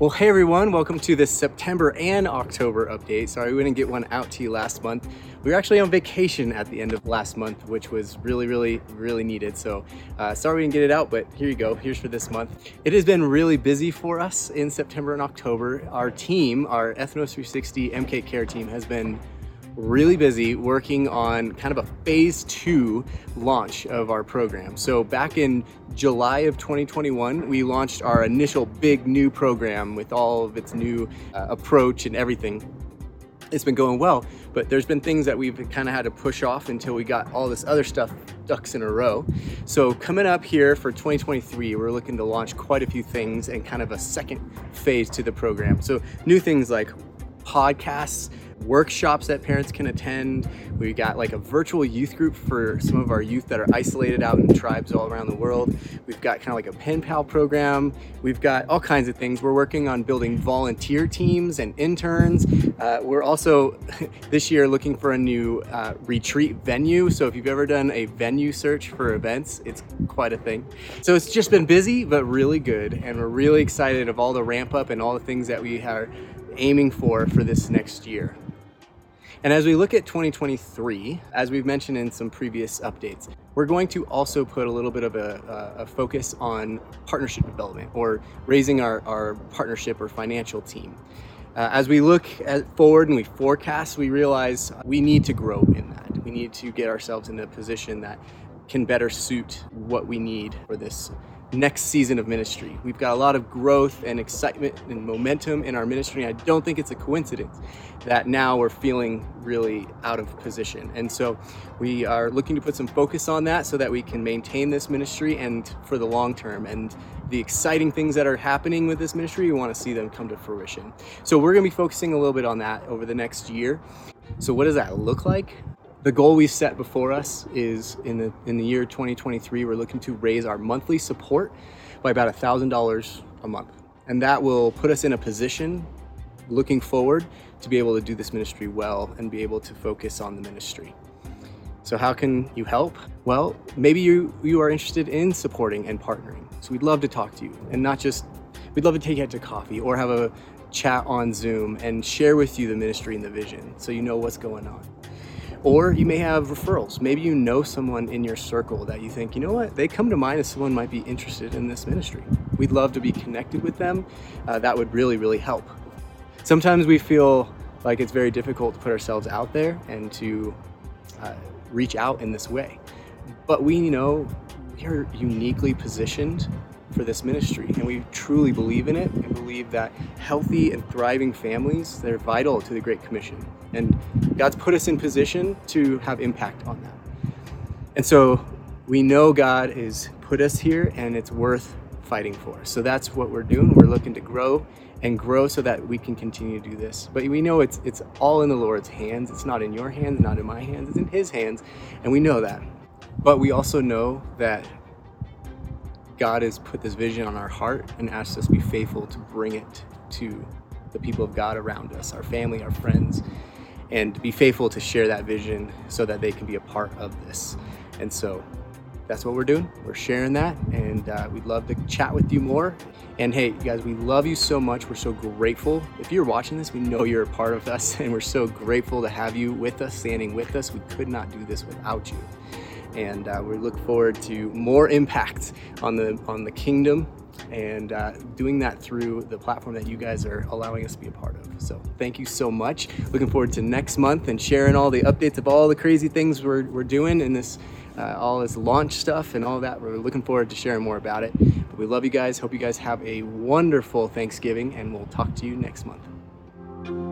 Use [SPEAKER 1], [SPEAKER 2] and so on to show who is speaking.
[SPEAKER 1] Well, hey everyone, welcome to this September and October update. Sorry we didn't get one out to you last month. We were actually on vacation at the end of last month, which was really, really, really needed. So uh, sorry we didn't get it out, but here you go. Here's for this month. It has been really busy for us in September and October. Our team, our Ethnos 360 MK Care team, has been really busy working on kind of a phase two launch of our program. So back in July of 2021, we launched our initial big new program with all of its new uh, approach and everything. It's been going well, but there's been things that we've kind of had to push off until we got all this other stuff ducks in a row. So coming up here for 2023, we're looking to launch quite a few things and kind of a second phase to the program. So new things like podcasts, workshops that parents can attend. We've got like a virtual youth group for some of our youth that are isolated out in tribes all around the world. We've got kind of like a pen pal program. We've got all kinds of things. We're working on building volunteer teams and interns. Uh, we're also this year looking for a new uh, retreat venue. So if you've ever done a venue search for events, it's quite a thing. So it's just been busy, but really good. And we're really excited of all the ramp up and all the things that we are aiming for for this next year. And as we look at 2023, as we've mentioned in some previous updates, we're going to also put a little bit of a, a focus on partnership development or raising our, our partnership or financial team. Uh, as we look forward and we forecast, we realize we need to grow in that. We need to get ourselves in a position that can better suit what we need for this next season of ministry. We've got a lot of growth and excitement and momentum in our ministry. I don't think it's a coincidence that now we're feeling really out of position. And so we are looking to put some focus on that so that we can maintain this ministry and for the long term. And the exciting things that are happening with this ministry, we want to see them come to fruition. So we're going to be focusing a little bit on that over the next year. So, what does that look like? The goal we set before us is in the in the year 2023, we're looking to raise our monthly support by about $1,000 a month. And that will put us in a position looking forward to be able to do this ministry well and be able to focus on the ministry. So how can you help? Well, maybe you you are interested in supporting and partnering. So we'd love to talk to you and not just we'd love to take you out to coffee or have a chat on Zoom and share with you the ministry and the vision so you know what's going on. Or you may have referrals. Maybe you know someone in your circle that you think, you know what, they come to mind as someone might be interested in this ministry. We'd love to be connected with them. Uh, that would really, really help. Sometimes we feel like it's very difficult to put ourselves out there and to uh, reach out in this way. But we know we are uniquely positioned for this ministry and we truly believe in it and believe that healthy and thriving families they're vital to the great commission. And god's put us in position to have impact on that. And so we know god has put us here and it's worth fighting for. So that's what we're doing. We're looking to grow and grow so that we can continue to do this. But we know it's it's all in the lord's hands. It's not in your hands not in my hands. It's in his hands and we know that. But we also know that God has put this vision on our heart and asked us to be faithful to bring it to the people of God around us, our family, our friends, and be faithful to share that vision so that they can be a part of this. And so that's what we're doing. We're sharing that, and uh, we'd love to chat with you more. And hey, guys, we love you so much. We're so grateful. If you're watching this, we know you're a part of us, and we're so grateful to have you with us, standing with us. We could not do this without you and uh, we look forward to more impact on the on the kingdom and uh, doing that through the platform that you guys are allowing us to be a part of. So thank you so much. Looking forward to next month and sharing all the updates of all the crazy things we're, we're doing in this, uh, all this launch stuff and all that. We're looking forward to sharing more about it. But we love you guys. Hope you guys have a wonderful Thanksgiving and we'll talk to you next month.